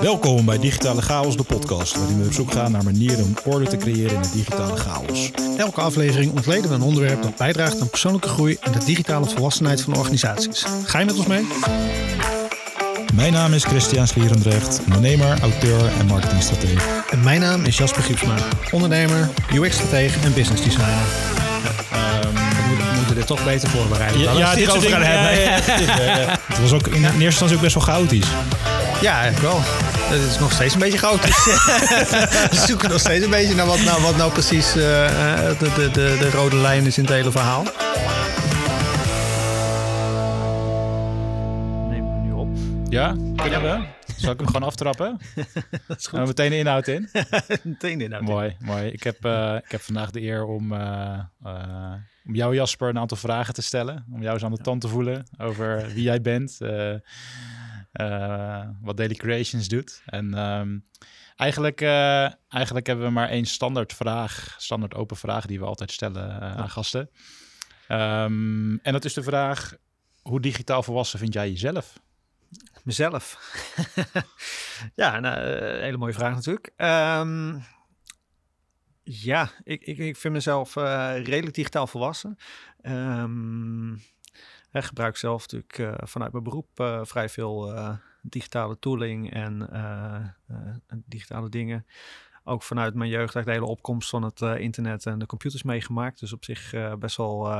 Welkom bij Digitale Chaos, de podcast, waarin we op zoek gaan naar manieren om orde te creëren in de digitale chaos. Elke aflevering ontleden we een onderwerp dat bijdraagt aan persoonlijke groei en de digitale volwassenheid van organisaties. Ga je met ons mee? Mijn naam is Christian Slierendrecht, ondernemer, auteur en marketingstratege. En mijn naam is Jasper Giepsma, ondernemer, UX-stratege en business designer. we moeten dit toch beter voorbereiden. Ja, dan ja, dit soort dingen. gaan Ja, hebben. ja, ja, ja. Het was ook in eerste instantie ook best wel chaotisch. Ja, eigenlijk wel. Het is nog steeds een beetje chaotisch. we zoeken nog steeds een beetje naar wat nou, wat nou precies eh, eh, de, de, de, de rode lijn is in het hele verhaal. Neem hem nu op. Ja, kunnen we? Zal ik hem gewoon aftrappen? Dat is Gaan we meteen de inhoud in? Meteen inhoud. Mooi, mooi. Ik heb, eh, ik heb vandaag de eer om, eh, eh, om jou, Jasper, een aantal vragen te stellen. Om jou eens aan de tand te voelen over wie jij bent, eh, eh, wat Daily Creations doet. En ehm, eigenlijk, eh, eigenlijk hebben we maar één standaard vraag, standaard open vraag die we altijd stellen aan gasten. Ehm, en dat is de vraag, hoe digitaal volwassen vind jij jezelf? Mezelf. ja, nou, eh, hele mooie vraag natuurlijk. Ehm, ja, ik, ik, ik vind mezelf eh, redelijk digitaal volwassen. Ehm, ik gebruik zelf natuurlijk eh, vanuit mijn beroep eh, vrij veel digitale tooling en digitale dingen. Ook vanuit mijn jeugd de hele opkomst van het internet en de computers meegemaakt. Dus op zich best wel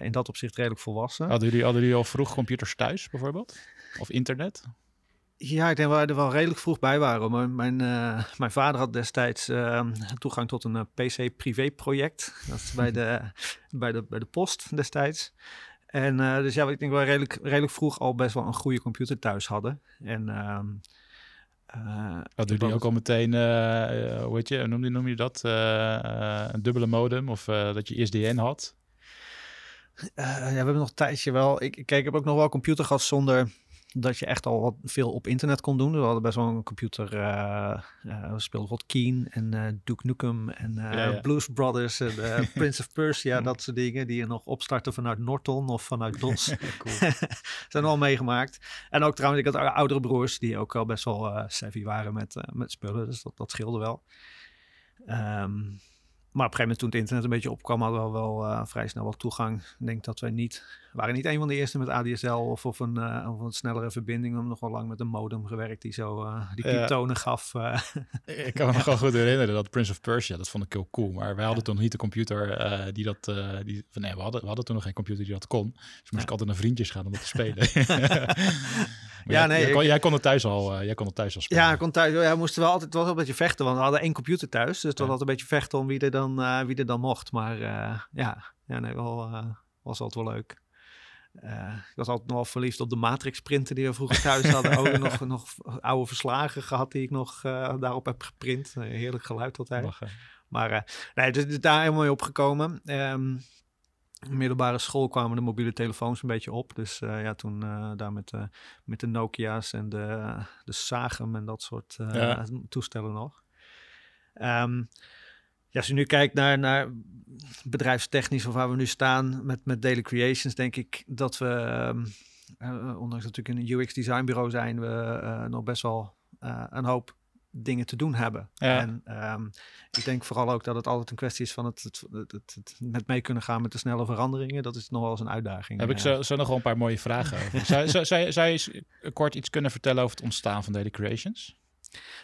in dat opzicht redelijk volwassen. Hadden jullie, hadden jullie al vroeg computers thuis bijvoorbeeld? Of internet? Ja, ik denk dat wij er wel redelijk vroeg bij waren. Maar mijn, eh, mijn vader had destijds eh, toegang tot een eh, PC-privé-project. Dat is bij de, bij, de, bij de post destijds. En eh, dus ja, ik denk dat wij redelijk, redelijk vroeg al best wel een goede computer thuis hadden. En ehm eh, Hadden jullie ook al meteen, eh, eh, hoe heet je, noem je, noem je dat? Eh, eh, een dubbele modem of eh, dat je ISDN had? Eh, ja, we hebben nog een tijdje wel. Ik, kijk, ik heb ook nog wel een computer gehad zonder dat je echt al wat veel op internet kon doen. Dus we hadden best wel een computer. eh eh, we speelden bijvoorbeeld Keen en eh Duke Nukem en Ja, ja. Blues Brothers en Prince of Persia, dat soort dingen die je nog opstarten vanuit Norton of vanuit DOS. Zijn al meegemaakt. En ook trouwens, ik had oudere broers die ook al best wel savvy waren met, met spullen. Dus dat, dat scheelde wel. Ehm, maar op een gegeven moment toen het internet een beetje opkwam, hadden we wel eh, vrij snel wat toegang. Ik denk dat wij niet, waren niet een van de eerste met ADSL of, of, een, eh, of een snellere verbinding. We hebben nog wel lang met een modem gewerkt die zo eh, die pieptonen gaf. Ik kan me nog wel goed herinneren dat Prince of Persia, dat vond ik heel cool. Maar wij hadden toen nog niet de computer die dat, die, van, nee, we hadden, we hadden toen nog geen computer die dat kon. Dus moest Ja. ik altijd naar vriendjes gaan om dat te spelen. Maar Ja, jij, nee, jij, ik- kon, jij kon het thuis al, jij kon het thuis al spelen. ja, ik kon thuis, ja, we moesten wel altijd het was wel een beetje vechten, want we hadden één computer thuis. Dus het was Ja. altijd een beetje vechten om wie er dan, eh, wie er dan mocht. Maar eh, ja, ja nee, wel, eh, was altijd wel leuk. Ik was altijd nog wel verliefd op de Matrix printer die we vroeger thuis hadden. Ook nog, nog oude verslagen gehad die ik nog daarop heb geprint. Heerlijk geluid altijd. Lachen. Maar nee, dus dus daar helemaal mee opgekomen. Ehm middelbare school kwamen de mobiele telefoons een beetje op. Dus ja, toen daar met, eh, met de Nokia's en de, de Sagem en dat soort Ja. toestellen nog. Ehm, ja, als je nu kijkt naar, naar bedrijfstechnisch of waar we nu staan met, met Daily Creations, denk ik dat we, ehm, eh, ondanks dat we natuurlijk een UX designbureau zijn, we eh, nog best wel eh, een hoop dingen te doen hebben. Ja. En ehm, ik denk vooral ook dat het altijd een kwestie is van het, het, het, met mee kunnen gaan met de snelle veranderingen. Dat is nog wel eens een uitdaging. Heb ik zo, zo nog wel een paar mooie vragen over. Zou, zou, zou, je- zou je eens kort iets kunnen vertellen over het ontstaan van Daily Creations?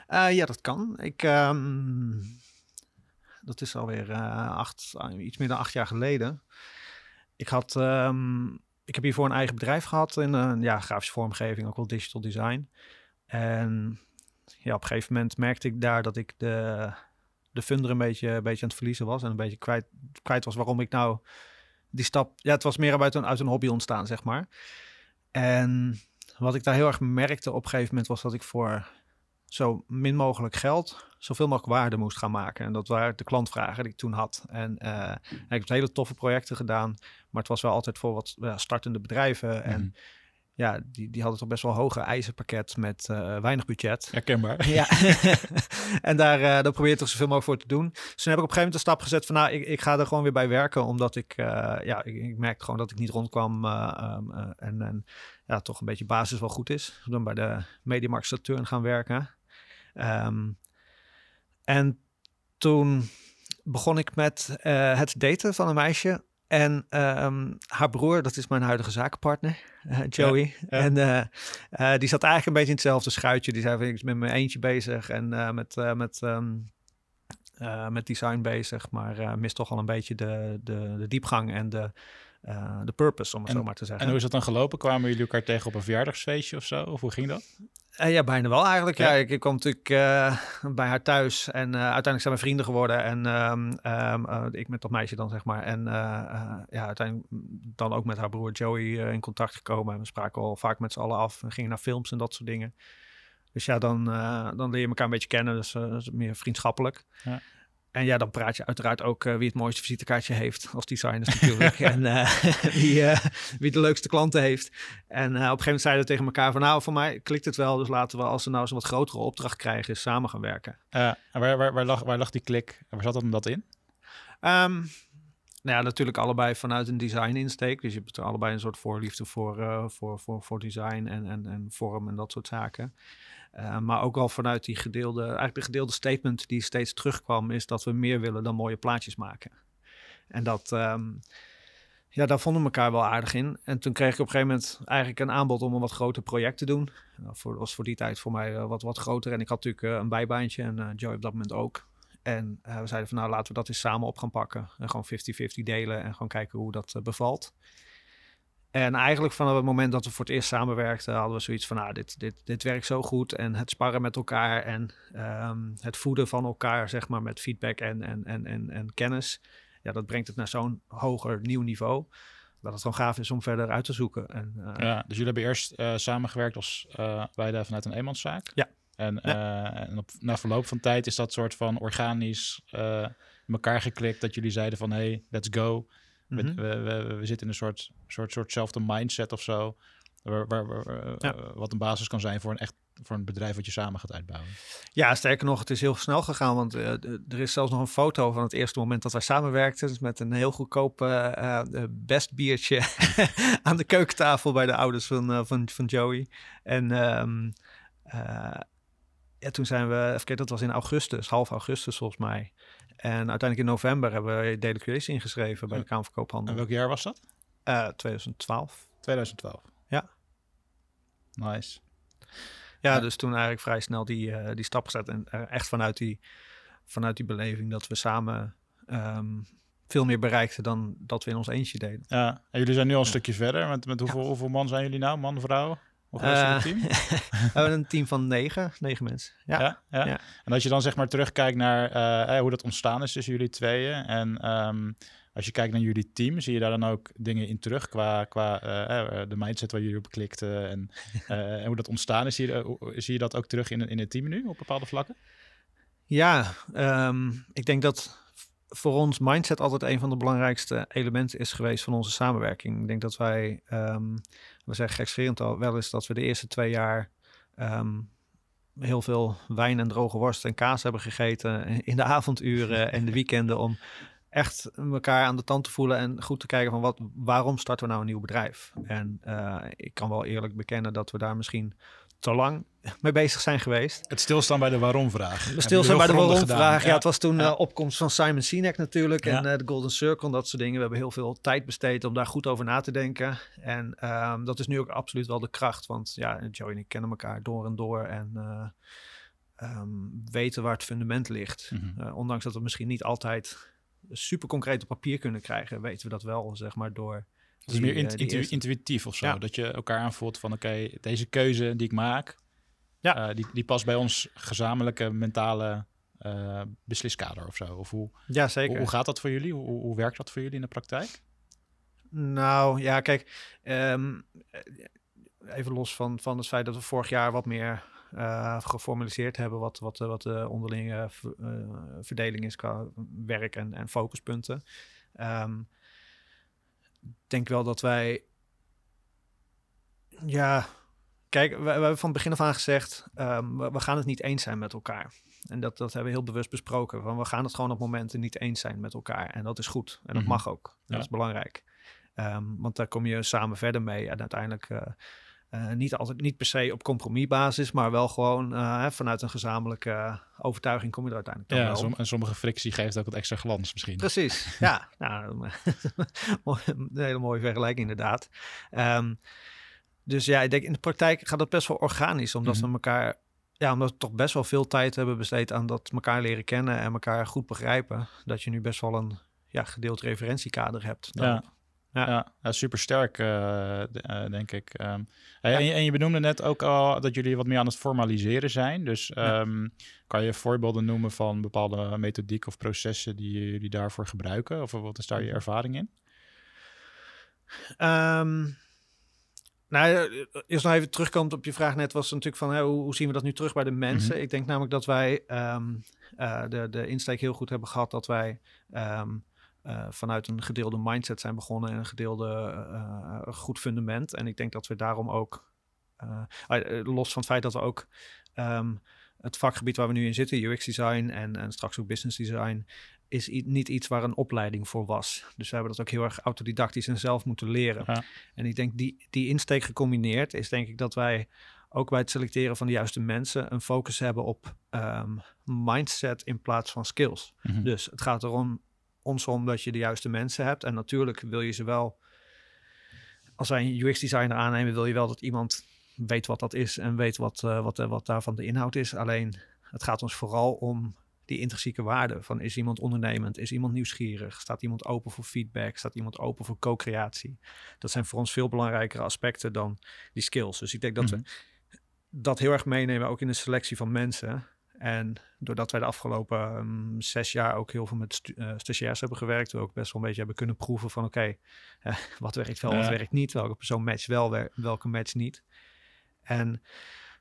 Ja, dat kan. Ik, ehm, dat is alweer eh acht, ah, iets meer dan acht jaar geleden. Ik had, ehm, ik heb hiervoor een eigen bedrijf gehad in een ja, grafische vormgeving, ook wel digital design. En ja, op een gegeven moment merkte ik daar dat ik de, de funder een beetje, een beetje aan het verliezen was en een beetje kwijt, kwijt was waarom ik nou die stap. Ja, het was meer uit een, uit een hobby ontstaan, zeg maar. En wat ik daar heel erg merkte op een gegeven moment was dat ik voor zo min mogelijk geld zoveel mogelijk waarde moest gaan maken. En dat waren de klantvragen die ik toen had. En eh, ik heb hele toffe projecten gedaan, maar het was wel altijd voor wat ja, startende bedrijven. En Mhm. ja, die, die hadden toch best wel hoge eisenpakket met uh, weinig budget. Herkenbaar. Ja, en daar, uh, daar probeer je toch zoveel mogelijk voor te doen. Dus toen heb ik op een gegeven moment een stap gezet van, nou, ik, ik ga er gewoon weer bij werken, omdat ik, uh, ja, ik, ik, merkte gewoon dat ik niet rondkwam um, en, en ja, toch een beetje basis wel goed is. Dan bij de Mediamarkt Saturn gaan werken. Um, en toen begon ik met het daten van een meisje en um, haar broer, dat is mijn huidige zakenpartner, uh, Joey. Ja, ja. En uh, uh, die zat eigenlijk een beetje in hetzelfde schuitje. Die zei, ik met mijn eentje bezig en met, met, um, met design bezig. Maar mist toch al een beetje de, de, de diepgang en de, de purpose, om het en, zo maar te zeggen. En hoe is dat dan gelopen? Kwamen jullie elkaar tegen op een verjaardagsfeestje of zo? Of hoe ging dat? Uh, ja, bijna wel eigenlijk. Ja, ja ik, ik, kwam natuurlijk uh, bij haar thuis en uiteindelijk zijn we vrienden geworden. En um, um, ik met dat meisje dan, zeg maar. En ja, uiteindelijk dan ook met haar broer Joey in contact gekomen. En we spraken al vaak met z'n allen af en gingen naar films en dat soort dingen. Dus ja, dan, dan leer je elkaar een beetje kennen. Dus meer vriendschappelijk. Ja. En ja, dan praat je uiteraard ook uh, wie het mooiste visitekaartje heeft als designer natuurlijk. en uh, wie, uh, wie de leukste klanten heeft. En op een gegeven moment zeiden we tegen elkaar van nou, voor mij klikt het wel. Dus laten we als we nou eens een wat grotere opdracht krijgen, samen gaan werken. en waar, waar, waar, lag, waar lag die klik? En waar zat dan dat in? Um, nou ja, natuurlijk allebei vanuit een design insteek. Dus je hebt allebei een soort voorliefde voor, voor, voor, voor design en, en, en vorm en dat soort zaken. Uh, maar ook al vanuit die gedeelde, eigenlijk de gedeelde statement die steeds terugkwam, is dat we meer willen dan mooie plaatjes maken. En dat, um, ja, daar vonden we elkaar wel aardig in. En toen kreeg ik op een gegeven moment eigenlijk een aanbod om een wat groter project te doen. Dat nou, was voor die tijd voor mij uh, wat, wat groter. En ik had natuurlijk een bijbaantje en Joy op dat moment ook. En we zeiden van nou laten we dat eens samen op gaan pakken. En gewoon 50-50 delen en gewoon kijken hoe dat bevalt. En eigenlijk vanaf het moment dat we voor het eerst samenwerkten, hadden we zoiets van, nou, dit, dit, dit werkt zo goed. En het sparren met elkaar en um, het voeden van elkaar, zeg maar, met feedback en, en, en, en, en kennis. Ja, dat brengt het naar zo'n hoger, nieuw niveau. Dat het gewoon gaaf is om verder uit te zoeken. En, uh, ja, dus jullie hebben eerst samengewerkt als wij vanuit een eenmanszaak. Ja. En, ja. en op, na verloop van tijd is dat soort van organisch in elkaar geklikt dat jullie zeiden van, hey, let's go. We, mm -hmm. we, we, we, zitten in een soort, soort, soortzelfde mindset of zo. Waar, waar, waar, ja. uh, wat een basis kan zijn voor een echt voor een bedrijf wat je samen gaat uitbouwen. Ja, sterker nog, het is heel snel gegaan. Want uh, er is zelfs nog een foto van het eerste moment dat wij samenwerkten. Dus met een heel goedkoop uh, best biertje aan de keukentafel bij de ouders van, van, van Joey. En um, ja, toen zijn we, even dat was in augustus, half augustus volgens mij. En uiteindelijk in november hebben we Creation ingeschreven bij de Kamer van Koophandel. En welk jaar was dat? Uh, 2012. 2012. Ja. Nice. Ja, ja, dus toen eigenlijk vrij snel die, uh, die stap gezet. En uh, echt vanuit die, vanuit die beleving dat we samen um, veel meer bereikten dan dat we in ons eentje deden. Ja, en jullie zijn nu al een ja. stukje verder. Met, met hoeveel, ja. hoeveel man zijn jullie nou? Man, vrouw? Hoe groot is het team? we hebben een team van negen, negen mensen. Ja. Ja, ja. Ja. En als je dan zeg maar terugkijkt naar eh, hoe dat ontstaan is tussen jullie tweeën. En ehm, als je kijkt naar jullie team, zie je daar dan ook dingen in terug qua, qua eh, de mindset waar jullie op klikten en, eh, en hoe dat ontstaan is. Zie je, zie je dat ook terug in, in het team nu op bepaalde vlakken? Ja, ehm, ik denk dat voor ons mindset altijd een van de belangrijkste elementen is geweest van onze samenwerking. Ik denk dat wij, ehm, we zeggen gekscherend al wel eens dat we de eerste twee jaar ehm, heel veel wijn en droge worst en kaas hebben gegeten in de avonduren en de weekenden om echt elkaar aan de tand te voelen en goed te kijken van wat, waarom starten we nou een nieuw bedrijf? En uh, ik kan wel eerlijk bekennen dat we daar misschien te lang mee bezig zijn geweest. Het stilstaan bij de waarom-vraag. Stilstaan bij de waarom-vraag. Ja. ja, het was toen ja. uh, opkomst van Simon Sinek natuurlijk en uh, de Golden Circle en dat soort dingen. We hebben heel veel tijd besteed om daar goed over na te denken. En um, dat is nu ook absoluut wel de kracht, want ja, Joey en ik kennen elkaar door en door en um, weten waar het fundament ligt. Mm -hmm. ondanks dat we misschien niet altijd super concreet op papier kunnen krijgen, weten we dat wel, zeg maar, door... Het is meer intu eerste... intuïtief of zo. Ja. Dat je elkaar aanvoelt van oké, okay, deze keuze die ik maak, ja. Uh, die, die past bij ons gezamenlijke mentale uh, besliskader of zo. Of hoe, ja, zeker. Hoe, hoe gaat dat voor jullie? Hoe, hoe, werkt dat voor jullie in de praktijk? Nou ja, kijk, um, even los van, van het feit dat we vorig jaar wat meer uh, geformaliseerd hebben wat, wat, wat de onderlinge verdeling is qua werk en, en focuspunten. Um, denk wel dat wij Ja, kijk, we, we hebben van begin af aan gezegd, um, we, we, gaan het niet eens zijn met elkaar. En dat, dat hebben we heel bewust besproken. Van we gaan het gewoon op momenten niet eens zijn met elkaar. En dat is goed. En dat mm -hmm. mag ook. Dat ja. is belangrijk. Um, want daar kom je samen verder mee. En uiteindelijk uh, uh, niet altijd niet per se op compromisbasis, maar wel gewoon uh, vanuit een gezamenlijke overtuiging kom je er uiteindelijk ja, wel. Som, en sommige frictie geeft ook wat extra glans misschien. Precies, ja. nou, een hele mooie vergelijking inderdaad. Um, dus ja, ik denk in de praktijk gaat dat best wel organisch, omdat mm -hmm. we elkaar ja, omdat we toch best wel veel tijd hebben besteed aan dat elkaar leren kennen en elkaar goed begrijpen. Dat je nu best wel een ja, gedeeld referentiekader hebt. Ja. Ja. ja, super sterk, uh, uh, denk ik. Um, ja. en, je, en, je, benoemde net ook al dat jullie wat meer aan het formaliseren zijn. Dus um, ja. kan je voorbeelden noemen van bepaalde methodiek of processen die jullie daarvoor gebruiken? Of wat is daar je ervaring in? Um, nou, eerst nog even terugkomt op je vraag net, was natuurlijk van hè, hoe, hoe, zien we dat nu terug bij de mensen? Mm -hmm. Ik denk namelijk dat wij um, uh, de, de insteek heel goed hebben gehad dat wij um, uh, vanuit een gedeelde mindset zijn begonnen en een gedeelde uh, goed fundament. En ik denk dat we daarom ook, los van het feit dat we ook um, het vakgebied waar we nu in zitten, UX design en, en straks ook business design, is niet iets waar een opleiding voor was. Dus we hebben dat ook heel erg autodidactisch en zelf moeten leren. Ja. En ik denk die, die insteek gecombineerd is denk ik dat wij ook bij het selecteren van de juiste mensen een focus hebben op um, mindset in plaats van skills. Mm -hmm. Dus het gaat erom ons om dat je de juiste mensen hebt. En natuurlijk wil je ze wel, als wij een UX designer aannemen, wil je wel dat iemand weet wat dat is en weet wat, uh, wat, uh, wat daarvan de inhoud is. Alleen het gaat ons vooral om die intrinsieke waarde. Van is iemand ondernemend? Is iemand nieuwsgierig? Staat iemand open voor feedback? Staat iemand open voor co-creatie? Dat zijn voor ons veel belangrijkere aspecten dan die skills. Dus ik denk dat mm -hmm. we dat heel erg meenemen, ook in de selectie van mensen. En doordat wij de afgelopen um, zes jaar ook heel veel met stu uh, stagiairs hebben gewerkt, we ook best wel een beetje hebben kunnen proeven van oké, okay, uh, wat werkt wel, ja. wat werkt niet, welke persoon matcht wel, welke matcht niet. En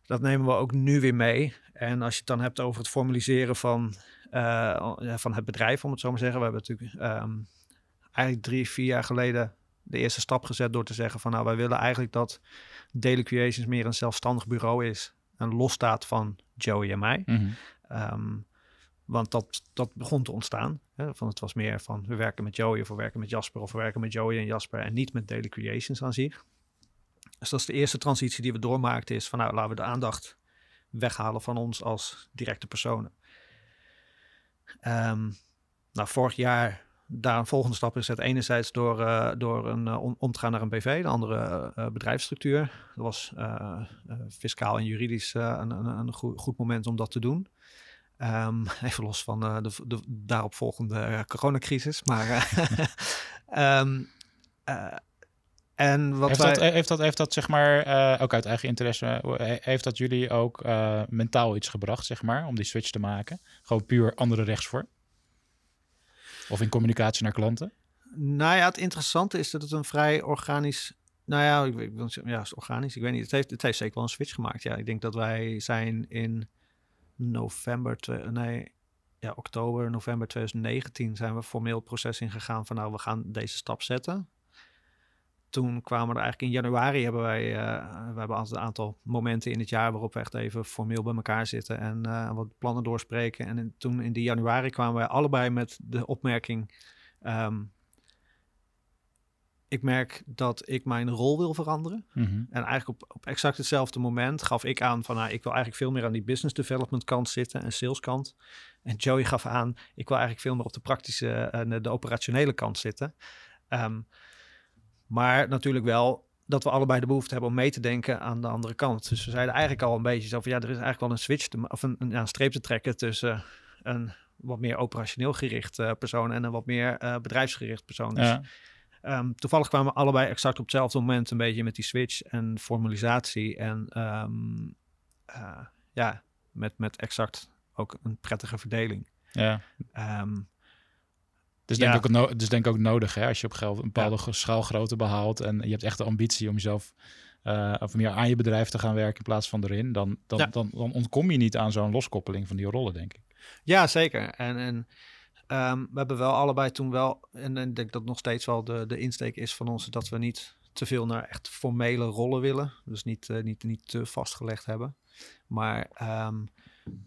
dat nemen we ook nu weer mee. En als je het dan hebt over het formaliseren van, uh, van het bedrijf, om het zo maar te zeggen. We hebben natuurlijk um, eigenlijk drie, vier jaar geleden de eerste stap gezet door te zeggen van nou, wij willen eigenlijk dat Daily Creations meer een zelfstandig bureau is. En losstaat van Joey en mij. Mm -hmm. um, want dat, dat begon te ontstaan. Hè? Van het was meer van we werken met Joey of we werken met Jasper of we werken met Joey en Jasper en niet met Daily Creations aan zich. Dus dat is de eerste transitie die we doormaakten, is van nou, laten we de aandacht weghalen van ons als directe personen. Um, nou, vorig jaar daar een volgende stap is het enerzijds door, uh, door een, uh, om, om, te gaan naar een BV, de andere uh, bedrijfsstructuur. Dat was fiscaal en juridisch een, een, een goed, goed, moment om dat te doen. Um, even los van de, de daaropvolgende coronacrisis. Maar um, en wat heeft, wij... dat, heeft, dat, heeft dat, zeg maar, uh, ook uit eigen interesse, heeft dat jullie ook uh, mentaal iets gebracht, zeg maar, om die switch te maken? Gewoon puur andere rechtsvorm? Of in communicatie naar klanten? Nou ja, het interessante is dat het een vrij organisch, nou ja, ik, ik ja, is organisch, ik weet niet, het heeft, het heeft zeker wel een switch gemaakt. Ja, ik denk dat wij zijn in november, nee, ja, oktober, november 2019 zijn we formeel het proces ingegaan van nou, we gaan deze stap zetten toen kwamen er eigenlijk in januari hebben wij, uh, we hebben altijd een aantal momenten in het jaar waarop we echt even formeel bij elkaar zitten en uh, wat plannen doorspreken. En in, toen in die januari kwamen wij allebei met de opmerking, um, ik merk dat ik mijn rol wil veranderen. Mm -hmm. En eigenlijk op, op exact hetzelfde moment gaf ik aan van, nou, ik wil eigenlijk veel meer aan die business development kant zitten en sales kant. En Joey gaf aan, ik wil eigenlijk veel meer op de praktische en de, de operationele kant zitten. Um, maar natuurlijk wel dat we allebei de behoefte hebben om mee te denken aan de andere kant. Dus we zeiden eigenlijk al een beetje zo van ja, er is eigenlijk wel een switch te, of een, een, streep te trekken tussen een wat meer operationeel gericht uh, persoon en een wat meer uh, bedrijfsgericht persoon. Dus, ja. um, toevallig kwamen we allebei exact op hetzelfde moment een beetje met die switch en formalisatie en um, uh, ja, met, met exact ook een prettige verdeling. Ja. Um, dus denk, ja. ook, no dus denk ook nodig, hè, als je op geld een bepaalde ja. schaalgrootte behaalt en je hebt echt de ambitie om jezelf uh, of meer aan je bedrijf te gaan werken in plaats van erin, dan, dan, ja. dan, dan ontkom je niet aan zo'n loskoppeling van die rollen, denk ik. Ja, zeker. En, en um, we hebben wel allebei toen wel, en ik denk dat nog steeds wel de, de insteek is van ons, dat we niet te veel naar echt formele rollen willen. Dus niet, uh, niet, niet te vastgelegd hebben. Maar um,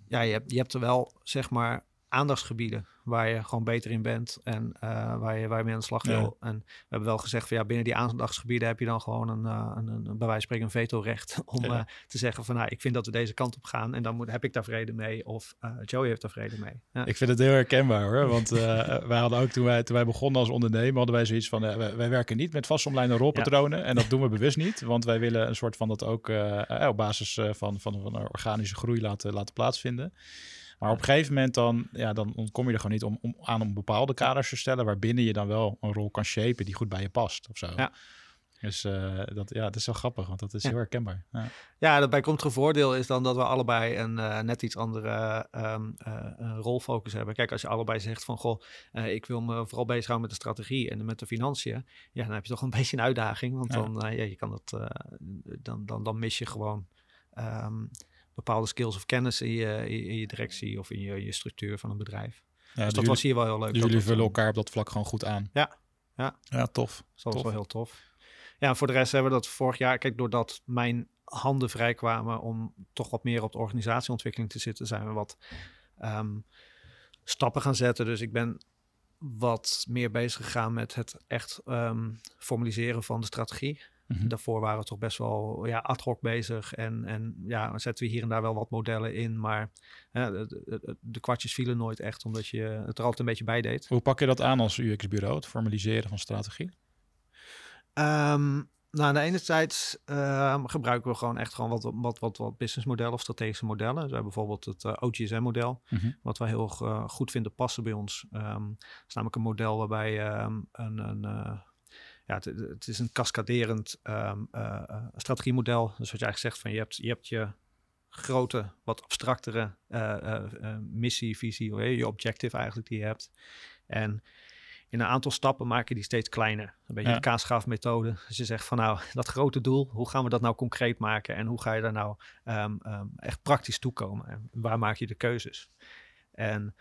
ja, je hebt, je hebt er wel, zeg maar, aandachtsgebieden waar je gewoon beter in bent en uh, waar, je, waar je mee aan de slag wil. En we hebben wel gezegd van ja, binnen die aandachtsgebieden heb je dan gewoon een, uh, een, een, bij wijze van spreken een veto-recht om ja. uh, te zeggen van nou, ik vind dat we deze kant op gaan en dan moet, heb ik daar vrede mee of Joey heeft daar vrede mee. Ja. Ik vind het heel herkenbaar hoor, want wij hadden ook toen wij, toen wij begonnen als ondernemer hadden wij zoiets van wij, wij, werken niet met vastomlijnde rolpatronen en dat doen we bewust niet, want wij willen een soort van dat ook op basis van, van, van een organische groei laten, laten plaatsvinden. Maar op een gegeven moment dan, ja, dan kom je er gewoon niet om, om aan om bepaalde kaders te stellen waarbinnen je dan wel een rol kan shapen die goed bij je past of zo. Ja. Dus uh, dat, ja, dat is wel grappig, want dat is ja. heel herkenbaar. Ja, ja dat bijkomstige voordeel is dan dat we allebei een uh, net iets andere um, uh, rolfocus hebben. Kijk, als je allebei zegt van, goh, ik wil me vooral bezighouden met de strategie en met de financiën. Ja, dan heb je toch een beetje een uitdaging, want dan, ja, je kan dat, dan, dan, dan mis je gewoon... Um, bepaalde skills of kennis in je, in je directie of in je, je structuur van een bedrijf. Ja, dus dat jullie, was hier wel heel leuk. Dus jullie vullen elkaar op dat vlak gewoon goed aan. Ja, ja. ja tof. Dat was wel heel tof. Ja, voor de rest hebben we dat vorig jaar, kijk, doordat mijn handen vrij kwamen om toch wat meer op de organisatieontwikkeling te zitten, zijn we wat um, stappen gaan zetten. Dus ik ben wat meer bezig gegaan met het echt um, formaliseren van de strategie. Mm-hmm. Daarvoor waren we toch best wel ja, ad hoc bezig. En, en ja, zetten we hier en daar wel wat modellen in. Maar de, de, de, kwartjes vielen nooit echt, omdat je het er altijd een beetje bij deed. Hoe pak je dat aan als UX-bureau, het formaliseren van strategie? Um, nou, aan de ene zijde uh, gebruiken we gewoon echt gewoon wat, wat, wat, wat businessmodellen of strategische modellen. Dus we hebben bijvoorbeeld het uh, OGSM-model, mm-hmm. wat wij heel uh, goed vinden passen bij ons. Um, het is namelijk een model waarbij um, een, een uh, ja, het, het, is een cascaderend um, uh, strategiemodel. Dus wat je eigenlijk zegt van je hebt je, hebt je grote, wat abstractere uh, missie, visie, je objective eigenlijk die je hebt. En in een aantal stappen maak je die steeds kleiner. Een beetje ja. de kaasschaafmethode. Dus je zegt van nou, dat grote doel, hoe gaan we dat nou concreet maken? En hoe ga je daar nou um, um, echt praktisch toekomen? En waar maak je de keuzes? En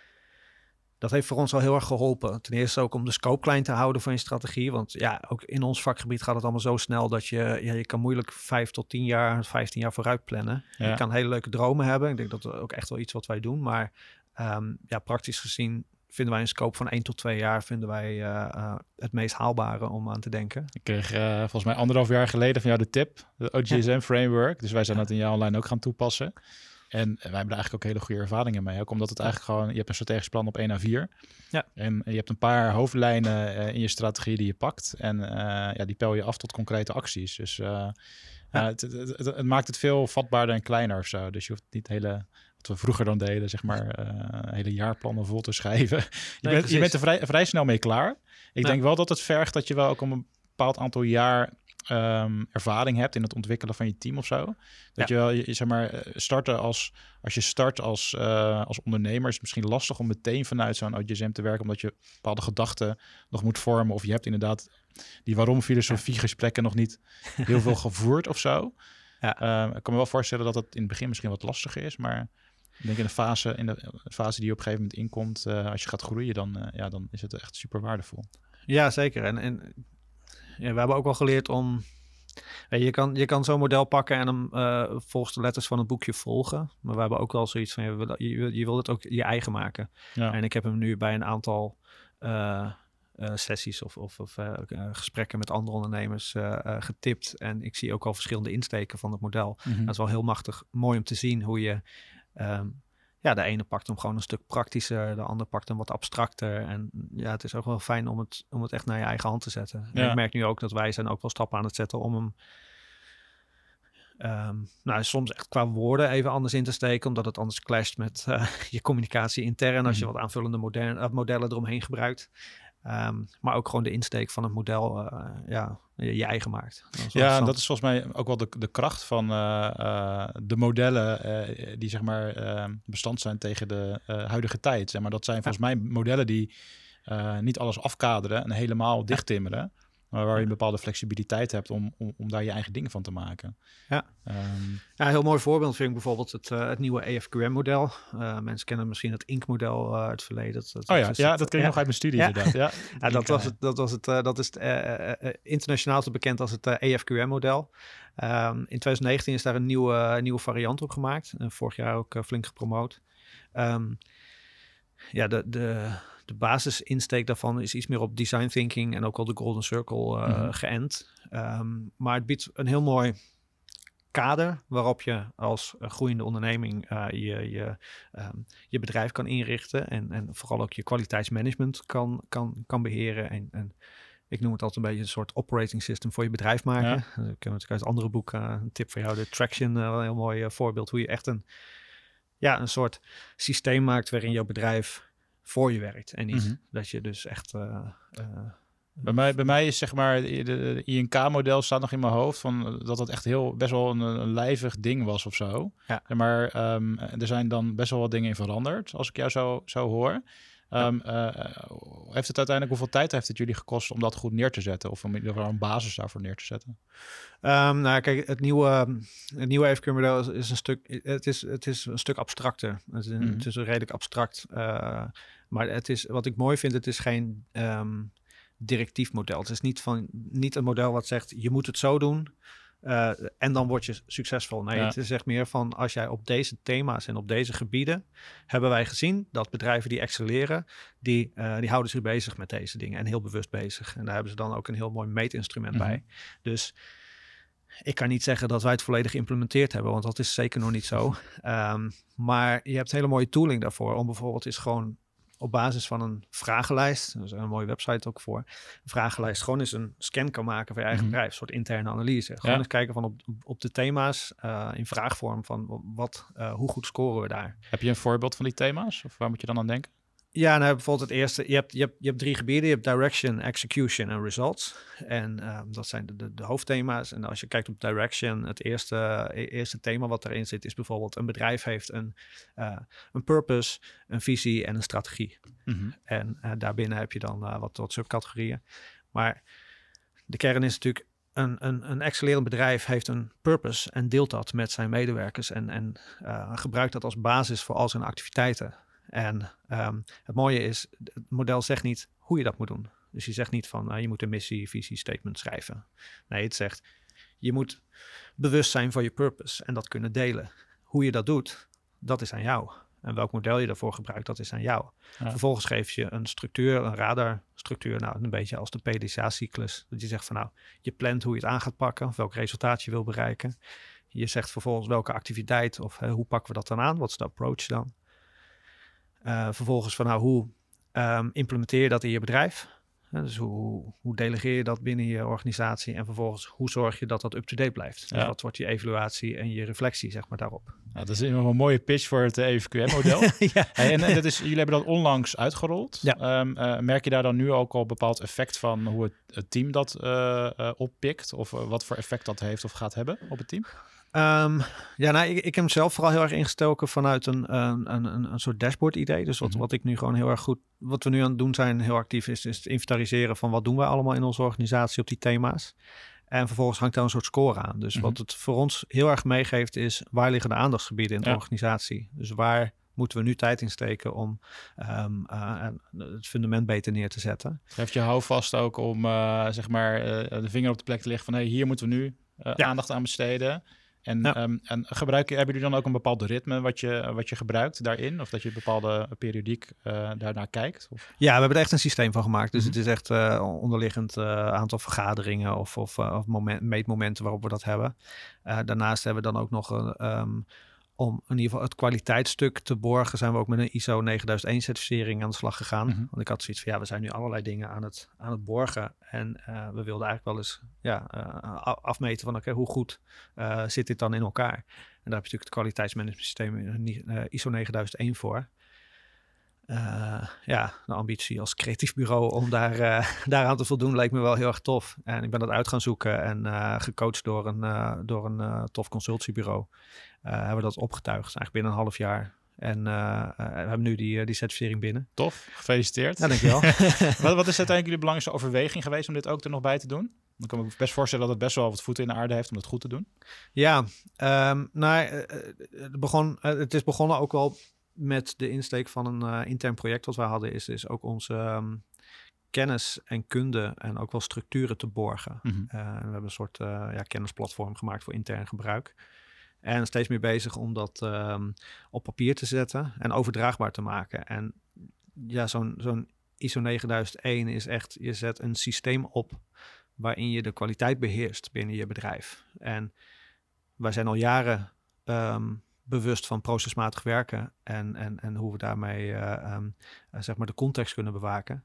dat heeft voor ons al heel erg geholpen. Ten eerste ook om de scope klein te houden van je strategie. Want ja, ook in ons vakgebied gaat het allemaal zo snel dat je, ja, je kan moeilijk vijf tot tien jaar, vijftien jaar vooruit plannen. Ja. Je kan hele leuke dromen hebben. Ik denk dat dat ook echt wel iets wat wij doen. Maar um, ja, praktisch gezien vinden wij een scope van één tot twee jaar vinden wij uh, uh, het meest haalbare om aan te denken. Ik kreeg uh, volgens mij anderhalf jaar geleden van jou de tip, de OGSM ja. framework. Dus wij zijn dat in jouw online ook gaan toepassen. En wij hebben daar eigenlijk ook hele goede ervaringen mee. Ook omdat het eigenlijk gewoon, je hebt een strategisch plan op 1 à 4. Ja. En je hebt een paar hoofdlijnen uh, in je strategie die je pakt. En uh, ja, die pel je af tot concrete acties. Dus uh, ja. het, het, het, het, maakt het veel vatbaarder en kleiner of zo. Dus je hoeft niet hele, wat we vroeger dan deden, zeg maar, hele jaarplannen vol te schrijven. je, nee, bent, je bent er vrij, vrij snel mee klaar. Ik ja. denk wel dat het vergt dat je wel ook om een bepaald aantal jaar um, ervaring hebt in het ontwikkelen van je team of zo. Dat ja. je wel, je, zeg maar, starten als, als je start als, uh, als ondernemer, is het misschien lastig om meteen vanuit zo'n OGSM te werken, omdat je bepaalde gedachten nog moet vormen. Of je hebt inderdaad die waarom filosofie gesprekken nog niet heel veel gevoerd of zo. Ja. Um, ik kan me wel voorstellen dat het in het begin misschien wat lastiger is, maar ik denk in de fase, in de fase die je op een gegeven moment inkomt, uh, als je gaat groeien, dan, uh, ja, dan is het echt super waardevol. Ja, zeker. En, en ja, we hebben ook wel geleerd om. Je kan, je kan zo'n model pakken en hem uh, volgens de letters van het boekje volgen. Maar we hebben ook wel zoiets van, je, je, je wil het ook je eigen maken. Ja. En ik heb hem nu bij een aantal uh, uh, sessies of, of, of gesprekken met andere ondernemers getipt. En ik zie ook al verschillende insteken van het model. Mm -hmm. Dat is wel heel machtig mooi om te zien hoe je... Um, ja, de ene pakt hem gewoon een stuk praktischer, de ander pakt hem wat abstracter. En ja, het is ook wel fijn om het, om het echt naar je eigen hand te zetten. Ja. ik merk nu ook dat wij zijn ook wel stappen aan het zetten om hem um, nou, soms echt qua woorden even anders in te steken, omdat het anders clasht met uh, je communicatie intern als je wat aanvullende moderne, uh, modellen eromheen gebruikt. Um, maar ook gewoon de insteek van het model uh, ja, je, eigen maakt. Dat ja, en dat is volgens mij ook wel de, de kracht van uh, uh, de modellen die zeg maar bestand zijn tegen de huidige tijd. Zeg maar, dat zijn volgens ja. mij modellen die niet alles afkaderen en helemaal dichttimmeren. Maar waar je een bepaalde flexibiliteit hebt om, om, om daar je eigen dingen van te maken. Ja. Ehm, Ja, een heel mooi voorbeeld vind ik bijvoorbeeld het, eh, het nieuwe EFQM-model. Eh, mensen kennen misschien het INC-model uit het verleden. Dat, dat oh ja, ja het- dat ken je nog uit mijn studie Ja. inderdaad. Ja, Ja, dat was eh, het. Dat, was het, eh, dat is het, eh, eh, eh, internationaal te bekend als het eh, EFQM-model. Ehm, in 2019 is daar een nieuwe, nieuwe variant op gemaakt. En vorig jaar ook eh, flink gepromoot. Ehm, ja, de, de, de basisinsteek daarvan is iets meer op design thinking en ook al de Golden Circle eh, Mhm. geënt. Ehm, maar het biedt een heel mooi kader waarop je als eh, groeiende onderneming eh, je, je, ehm, je bedrijf kan inrichten en, en vooral ook je kwaliteitsmanagement kan, kan, kan beheren. En, en ik noem het altijd een beetje een soort operating system voor je bedrijf maken. Ja. Dus ik ken natuurlijk uit het andere boek een tip voor jou, de Traction, een heel mooi voorbeeld hoe je echt een, ja, een soort systeem maakt waarin jouw bedrijf voor je werkt. En niet Mhm. dat je dus echt... eh, eh, Bij mij, bij mij is zeg maar de, de INK-model staat nog in mijn hoofd van eh, dat dat echt heel best wel een, een lijvig ding was of zo. Ja. Maar ehm, er zijn dan best wel wat dingen in veranderd als ik jou zo, zo hoor. Ehm, eh, heeft het uiteindelijk hoeveel tijd heeft het jullie gekost om dat goed neer te zetten of om in ieder geval een basis daarvoor neer te zetten? Ehm, nou, kijk, het nieuwe, het nieuwe FQ-model is, is een stuk, het is, het is een stuk abstracter. Het is, Mhm. het is een redelijk abstract, eh, maar het is, wat ik mooi vind, het is geen ehm, directief model. Het is niet, van, niet een model wat zegt, je moet het zo doen eh, en dan word je succesvol. Nee, Ja. het is echt meer van, als jij op deze thema's en op deze gebieden, hebben wij gezien dat bedrijven die excelleren, die, eh, die houden zich bezig met deze dingen en heel bewust bezig. En daar hebben ze dan ook een heel mooi meetinstrument Mhm. bij. Dus ik kan niet zeggen dat wij het volledig geïmplementeerd hebben, want dat is zeker nog niet zo. Ehm, maar je hebt hele mooie tooling daarvoor om bijvoorbeeld eens gewoon op basis van een vragenlijst, er is een mooie website ook voor, een vragenlijst gewoon eens een scan kan maken van je eigen Mhm. bedrijf, een soort interne analyse. Gewoon Ja. eens kijken van op, op de thema's eh, in vraagvorm van wat, eh, hoe goed scoren we daar. Heb je een voorbeeld van die thema's of waar moet je dan aan denken? Ja, nou bijvoorbeeld het eerste, je hebt, je, hebt, je hebt drie gebieden. Je hebt direction, execution en results. En ehm, dat zijn de, de, de hoofdthema's. En als je kijkt op direction, het eerste, e- eerste thema wat erin zit is bijvoorbeeld een bedrijf heeft een, eh, een purpose, een visie en een strategie. Mhm. En eh, daarbinnen heb je dan eh, wat, wat subcategorieën. Maar de kern is natuurlijk, een, een, een excellerend bedrijf heeft een purpose en deelt dat met zijn medewerkers en, en gebruikt dat als basis voor al zijn activiteiten. En ehm, het mooie is, het model zegt niet hoe je dat moet doen. Dus je zegt niet van, nou, je moet een missie, visie, statement schrijven. Nee, het zegt, je moet bewust zijn van je purpose en dat kunnen delen. Hoe je dat doet, dat is aan jou. En welk model je daarvoor gebruikt, dat is aan jou. Ja. Vervolgens geef je een structuur, een radarstructuur, nou een beetje als de PDCA-cyclus. Dat je zegt van nou, je plant hoe je het aan gaat pakken, of welk resultaat je wil bereiken. Je zegt vervolgens welke activiteit of hè, hoe pakken we dat dan aan, wat is de approach dan. Eh, vervolgens van nou, hoe ehm, implementeer je dat in je bedrijf? Dus hoe, hoe delegeer je dat binnen je organisatie? En vervolgens, hoe zorg je dat dat up-to-date blijft? Dus Ja. wat wordt je evaluatie en je reflectie, zeg maar, daarop? Nou, dat is een mooie pitch voor het E EVQM-model. ja. Hey, en, en dat is, jullie hebben dat onlangs uitgerold. Ja. Ehm, eh, merk je daar dan nu ook al bepaald effect van hoe het, het team dat eh, eh, oppikt? Of eh, wat voor effect dat heeft of gaat hebben op het team? Ehm, ja, nou, ik, ik heb hem zelf vooral heel erg ingestoken vanuit een, een, een, een, soort dashboard idee. Dus wat, Mhm. wat ik nu gewoon heel erg goed, wat we nu aan het doen zijn, heel actief is, is het inventariseren van wat doen wij allemaal in onze organisatie op die thema's. En vervolgens hangt daar een soort score aan. Dus Mhm. wat het voor ons heel erg meegeeft is, waar liggen de aandachtsgebieden in de Ja. organisatie? Dus waar moeten we nu tijd in steken om ehm, eh, het fundament beter neer te zetten? Geeft je houvast ook om eh, zeg maar eh, de vinger op de plek te leggen van hey, hier moeten we nu Ja. aandacht aan besteden. En, Ja. ehm, en gebruiken, hebben jullie dan ook een bepaald ritme wat je, wat je gebruikt daarin? Of dat je bepaalde periodiek eh daarnaar kijkt? Of? Ja, we hebben er echt een systeem van gemaakt. Dus Mhm. het is echt eh, onderliggend eh, aantal vergaderingen of, of, of moment, meetmomenten waarop we dat hebben. Daarnaast hebben we dan ook nog een, ehm, om in ieder geval het kwaliteitsstuk te borgen, zijn we ook met een ISO 9001 certificering aan de slag gegaan. Mhm. Want ik had zoiets van ja, we zijn nu allerlei dingen aan het, aan het borgen. En eh, we wilden eigenlijk wel eens ja, eh, afmeten van oké, hoe goed eh, zit dit dan in elkaar? En daar heb je natuurlijk het kwaliteitsmanagement systeem eh, ISO 9001 voor. Eh, ja, de ambitie als creatief bureau om daar, eh, daaraan te voldoen leek me wel heel erg tof. En ik ben dat uit gaan zoeken en eh, gecoacht door een, door een tof consultiebureau. hebben we dat opgetuigd, eigenlijk binnen een half jaar. En uh, we hebben nu die, die certificering binnen. Tof, gefeliciteerd. Ja, dankjewel. wat, wat is uiteindelijk jullie belangrijkste overweging geweest om dit ook er nog bij te doen? Dan kan ik me best voorstellen dat het best wel wat voeten in de aarde heeft om het goed te doen. Ja, um, nou, het, begon, het is begonnen ook wel met de insteek van een uh, intern project wat wij hadden, is, is ook onze um, kennis en kunde en ook wel structuren te borgen. Mm -hmm. uh, we hebben een soort uh, ja, kennisplatform gemaakt voor intern gebruik. En steeds meer bezig om dat um, op papier te zetten en overdraagbaar te maken. En ja, zo'n zo'n ISO 9001 is echt, je zet een systeem op waarin je de kwaliteit beheerst binnen je bedrijf. En wij zijn al jaren um, bewust van procesmatig werken en, en, en hoe we daarmee uh, um, uh, zeg maar de context kunnen bewaken.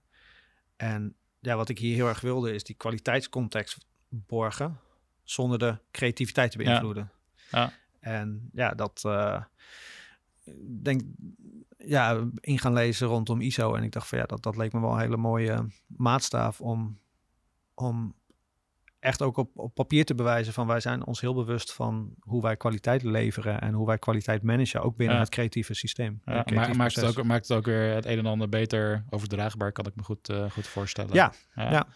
En ja, wat ik hier heel erg wilde is die kwaliteitscontext borgen zonder de creativiteit te beïnvloeden. Ja. ja. En ja, dat uh, denk ja, in gaan lezen rondom ISO. En ik dacht van ja, dat, dat leek me wel een hele mooie maatstaaf om, om echt ook op, op papier te bewijzen van wij zijn ons heel bewust van hoe wij kwaliteit leveren en hoe wij kwaliteit managen, ook binnen Ja. het creatieve systeem. Ja, het maakt het, ook, maakt het ook weer het een en ander beter overdraagbaar, kan ik me goed, eh, goed voorstellen. Ja, ja.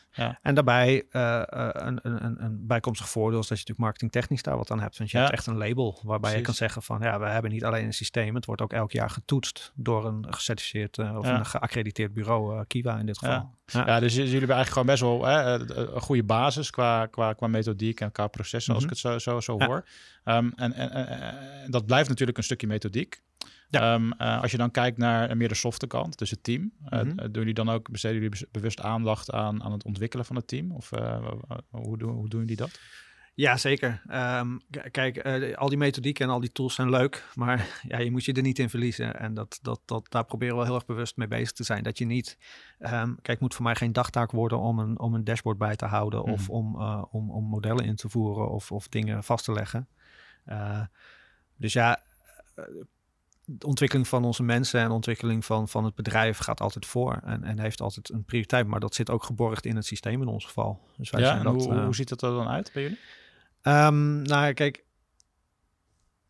En daarbij eh, eh, een, een, een, bijkomstig voordeel is dat je natuurlijk marketingtechnisch daar wat aan hebt. Want je hebt echt een label waarbij je kan zeggen van ja, we hebben niet alleen een systeem, het wordt ook elk jaar getoetst door een gecertificeerd of een geaccrediteerd bureau, Kiwa in dit geval. Ja. Dus jullie hebben eigenlijk gewoon best wel hè, eh, een goede basis qua, qua, qua methodiek en qua processen, als Mhm. ik het zo, zo, zo Ja. hoor. Ehm, en, en, en- dat blijft natuurlijk een stukje methodiek. Ja. Ehm, eh, als je dan kijkt naar een meer de softe kant, dus het team, eh, Mhm. doen jullie dan ook, besteden jullie bewust aandacht aan, aan het ontwikkelen van het team? Of eh, hoe, doen, hoe doen jullie dat? Ja, zeker. Ehm, kijk, eh, al die methodieken en al die tools zijn leuk, maar ja, je moet je er niet in verliezen. En dat, dat, dat, daar proberen we heel erg bewust mee bezig te zijn. Dat je niet, ehm, kijk, het moet voor mij geen dagtaak worden om een, om een dashboard bij te houden of Mhm. om, eh, om, om modellen in te voeren of, of dingen vast te leggen. Eh, dus ja, de ontwikkeling van onze mensen en de ontwikkeling van, van het bedrijf gaat altijd voor en, en heeft altijd een prioriteit. Maar dat zit ook geborgd in het systeem in ons geval. Dus wij Ja, zijn dat, hoe, hoe ziet dat er dan uit bij jullie? Ehm, nou, kijk,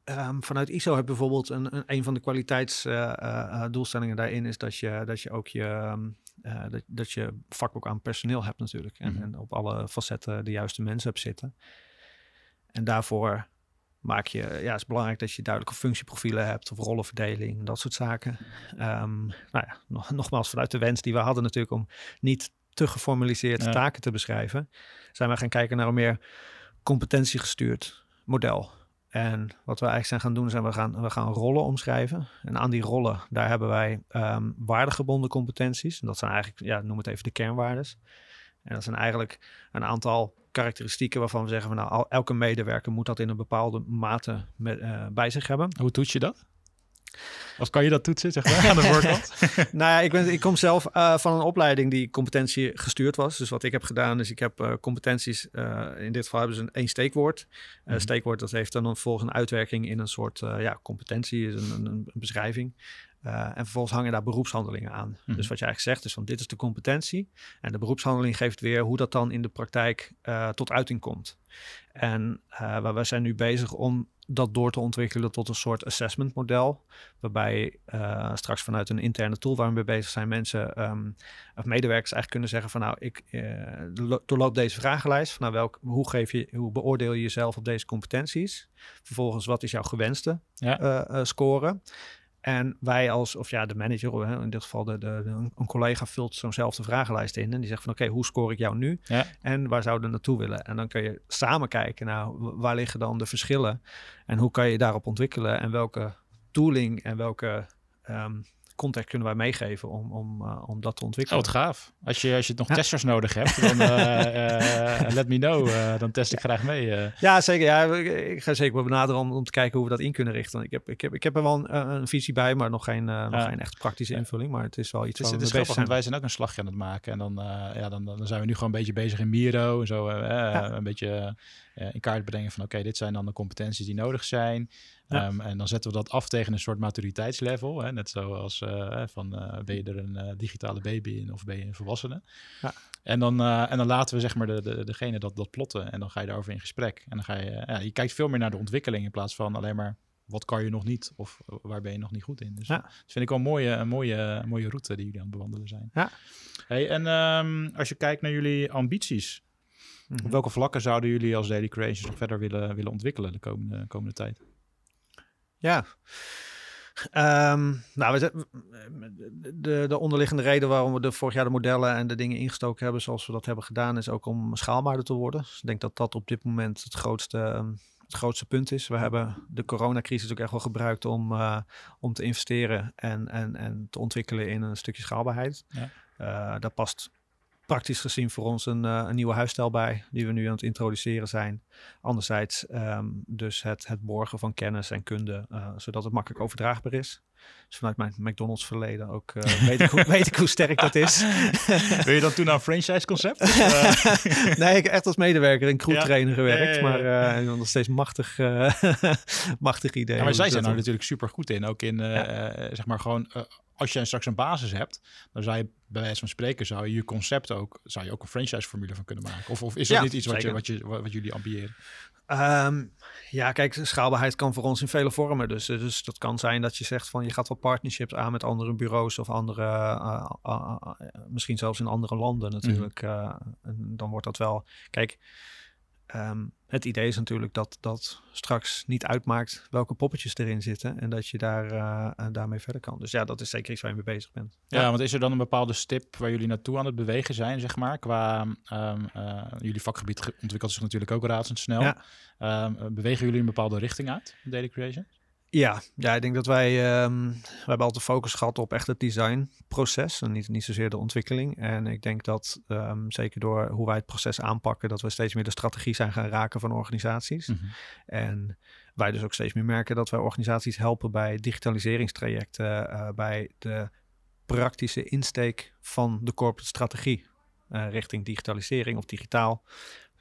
ehm, vanuit ISO heb je bijvoorbeeld een, een, een van de kwaliteitsdoelstellingen daarin is dat je, dat je ook je, ehm, eh, dat, dat je vakboek aan personeel hebt natuurlijk. En, Mhm. en op alle facetten de juiste mensen hebt zitten. En daarvoor maak je, ja, het is belangrijk dat je duidelijke functieprofielen hebt of rollenverdeling, dat soort zaken. Nou ja, nog, nogmaals, vanuit de wens die we hadden natuurlijk om niet te geformaliseerd Ja. taken te beschrijven, zijn we gaan kijken naar een meer competentiegestuurd model. En wat we eigenlijk zijn gaan doen, zijn we gaan, we gaan rollen omschrijven. En aan die rollen, daar hebben wij ehm waardegebonden competenties. En dat zijn eigenlijk, ja, noem het even de kernwaardes. En dat zijn eigenlijk een aantal karakteristieken waarvan we zeggen van nou, elke medewerker moet dat in een bepaalde mate met, eh, bij zich hebben. Hoe toets je dat? Of kan je dat toetsen, zeg maar, aan de voorkant? nou ja, ik, ben, ik kom zelf eh, van een opleiding die competentie gestuurd was. Dus wat ik heb gedaan is, ik heb eh, competenties, eh, in dit geval hebben ze een één steekwoord. Eh Mhm. Steekwoord, dat heeft dan volgens een uitwerking in een soort eh, ja, competentie, is een, een, een beschrijving. Eh, en vervolgens hangen daar beroepshandelingen aan. Mhm. Dus wat je eigenlijk zegt is van dit is de competentie. En de beroepshandeling geeft weer hoe dat dan in de praktijk eh, tot uiting komt. En eh, waar we zijn nu bezig om dat door te ontwikkelen tot een soort assessment model. Waarbij eh, straks vanuit een interne tool waar we mee bezig zijn, mensen ehm, of medewerkers eigenlijk kunnen zeggen van nou, ik lo- doorloop deze vragenlijst. Van nou, welk, hoe, geef je, hoe beoordeel je jezelf op deze competenties? Vervolgens, wat is jouw gewenste Ja. eh, score? En wij als, of ja, de manager, in dit geval de, de, de- een collega vult zo'nzelfde vragenlijst in. En die zegt van oké, hoe score ik jou nu? Ja. En waar zouden we naartoe willen? En dan kun je samen kijken, w- waar liggen dan de verschillen? En hoe kan je daarop ontwikkelen? En welke tooling en welke ehm, context kunnen wij meegeven om, om, eh, om dat te Oh, ontwikkelen? wat gaaf. Als je, als je nog Ja. testers nodig hebt, dan eh, eh, let me know. dan test ik graag mee. Ja, zeker. Ja, ik, ga zeker wel benaderen om, om te kijken hoe we dat in kunnen richten. Ik heb, ik heb, ik heb er wel een, een visie bij, maar nog geen, nog Ja. geen echt praktische invulling. Maar het is wel iets Het is, het is grappig, want wij zijn ook een slagje aan het maken. En dan, ja, dan, dan zijn we nu gewoon een beetje bezig in Miro. En zo een beetje in kaart brengen van... oké, dit zijn dan de competenties die nodig zijn. Ja. Ehm, en dan zetten we dat af tegen een soort maturiteitslevel. Hè? Net zoals eh, van eh, ben je er een eh, digitale baby in of ben je een volwassene. Ja. En, dan, en dan laten we zeg maar de, de, degene dat, dat plotten. En dan ga je daarover in gesprek. En dan ga je... ja, je kijkt veel meer naar de ontwikkeling in plaats van alleen maar wat kan je nog niet of waar ben je nog niet goed in. Dus Ja. dat vind ik wel een mooie, een mooie, mooie route die jullie aan het bewandelen zijn. Ja. Hey, en ehm, als je kijkt naar jullie ambities, Mhm. op welke vlakken zouden jullie als Daily Creations nog verder willen, willen ontwikkelen de komende, komende tijd? Ja. Ehm, nou, we de, de onderliggende reden waarom we de vorig jaar de modellen en de dingen ingestoken hebben zoals we dat hebben gedaan, is ook om schaalbaarder te worden. Dus ik denk dat dat op dit moment het grootste, ehm, het grootste punt is. We hebben de coronacrisis ook echt wel gebruikt om, eh, om te investeren en, en, en te ontwikkelen in een stukje schaalbaarheid. Ja. Eh, daar past praktisch gezien voor ons een, eh, een nieuwe huisstijl bij, die we nu aan het introduceren zijn. Anderzijds ehm, dus het, het borgen van kennis en kunde, eh, zodat het makkelijk overdraagbaar is. Dus vanuit mijn McDonald's verleden ook eh, weet, ik hoe, weet ik hoe sterk dat is. Wil je dan toen naar een franchise concept? Nee, ik heb echt als medewerker en crewtrainer gewerkt, Ja, ja, ja, maar eh, nog steeds machtig, machtig idee. Maar zij zijn er natuurlijk super goed in. Ook in, zeg maar gewoon, als je straks een basis hebt, dan zou je bij wijze van spreken, zou je je concept ook, zou je ook een franchise formule van kunnen maken. Of, of is dat Ja, niet iets wat, je, wat, je, wat, jullie ambiëren? Ehm, ja, kijk, schaalbaarheid kan voor ons in vele vormen. Dus, eh, dus dat kan zijn dat je zegt van je gaat wat partnerships aan met andere bureaus of andere, eh, eh, misschien zelfs in andere landen natuurlijk. En dan wordt dat wel. Kijk, ehm, het idee is natuurlijk dat dat straks niet uitmaakt welke poppetjes erin zitten en dat je daar, eh, eh, daarmee verder kan. Dus ja, dat is zeker iets waar je mee bezig bent. Ja, want is er dan een bepaalde stip waar jullie naartoe aan het bewegen zijn, zeg maar? Qua, ehm, eh, jullie vakgebied ge- ontwikkelt zich natuurlijk ook razendsnel. Ja. Ehm, eh, bewegen jullie een bepaalde richting uit, Daily Creation? Ja, ja, ik denk dat wij, ehm, we hebben altijd focus gehad op echt het designproces en niet, niet zozeer de ontwikkeling. En ik denk dat ehm, zeker door hoe wij het proces aanpakken, dat we steeds meer de strategie zijn gaan raken van organisaties. Mhm. En wij dus ook steeds meer merken dat wij organisaties helpen bij digitaliseringstrajecten, eh, bij de praktische insteek van de corporate strategie eh, richting digitalisering of digitaal.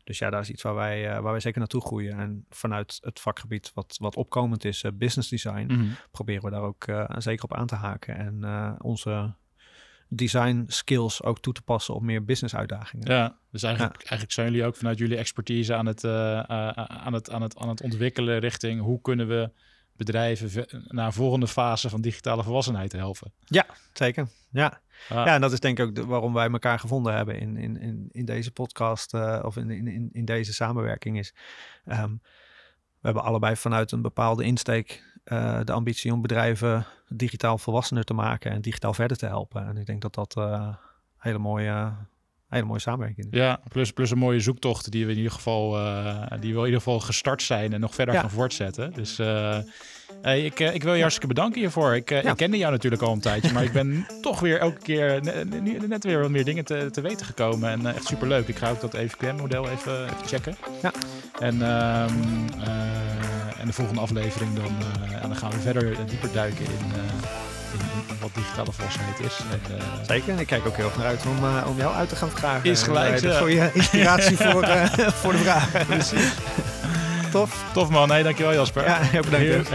Dus ja, daar is iets waar wij, eh, waar wij zeker naartoe groeien. En vanuit het vakgebied wat, wat opkomend is, eh, business design, Mhm. proberen we daar ook eh, zeker op aan te haken. En onze design skills ook toe te passen op meer business uitdagingen. Ja, dus eigenlijk, eigenlijk zijn jullie ook vanuit jullie expertise aan het, aan, het, aan, het, aan het ontwikkelen richting hoe kunnen we bedrijven ve- naar een volgende fase van digitale volwassenheid helpen. Zeker, ja. Ah, Ja, en dat is denk ik ook de- waarom wij elkaar gevonden hebben in, in, in, in deze podcast eh, of in, in, in, deze samenwerking is. ehm, we hebben allebei vanuit een bepaalde insteek eh, de ambitie om bedrijven digitaal volwassener te maken en digitaal verder te helpen. En ik denk dat dat eh hele mooie, hele mooie samenwerking. Ja, plus, plus een mooie zoektocht die we in ieder geval, eh, die we in ieder geval gestart zijn en nog verder Ja. gaan voortzetten. Dus eh, hey, ik, eh, ik wil je hartstikke bedanken hiervoor. Ik, eh, Ja. ik kende jou natuurlijk al een tijdje, maar ik ben toch weer elke keer ne- ne- net weer wat meer dingen te, te weten gekomen. En eh, echt superleuk. Ik ga ook dat EVQM-model even, even checken. Ja. En, ehm, eh, en de volgende aflevering dan, eh, en dan gaan we verder eh, dieper duiken eh, in wat digitale volwassenheid is. En, eh, Zeker, en ik kijk ook heel erg naar uit om, eh, om jou uit te gaan vragen. Is gelijk, Eh. Voor je inspiratie voor, voor de vragen. Precies. Tof. Tof man, nee, dankjewel Jasper. Ja, heel bedankt.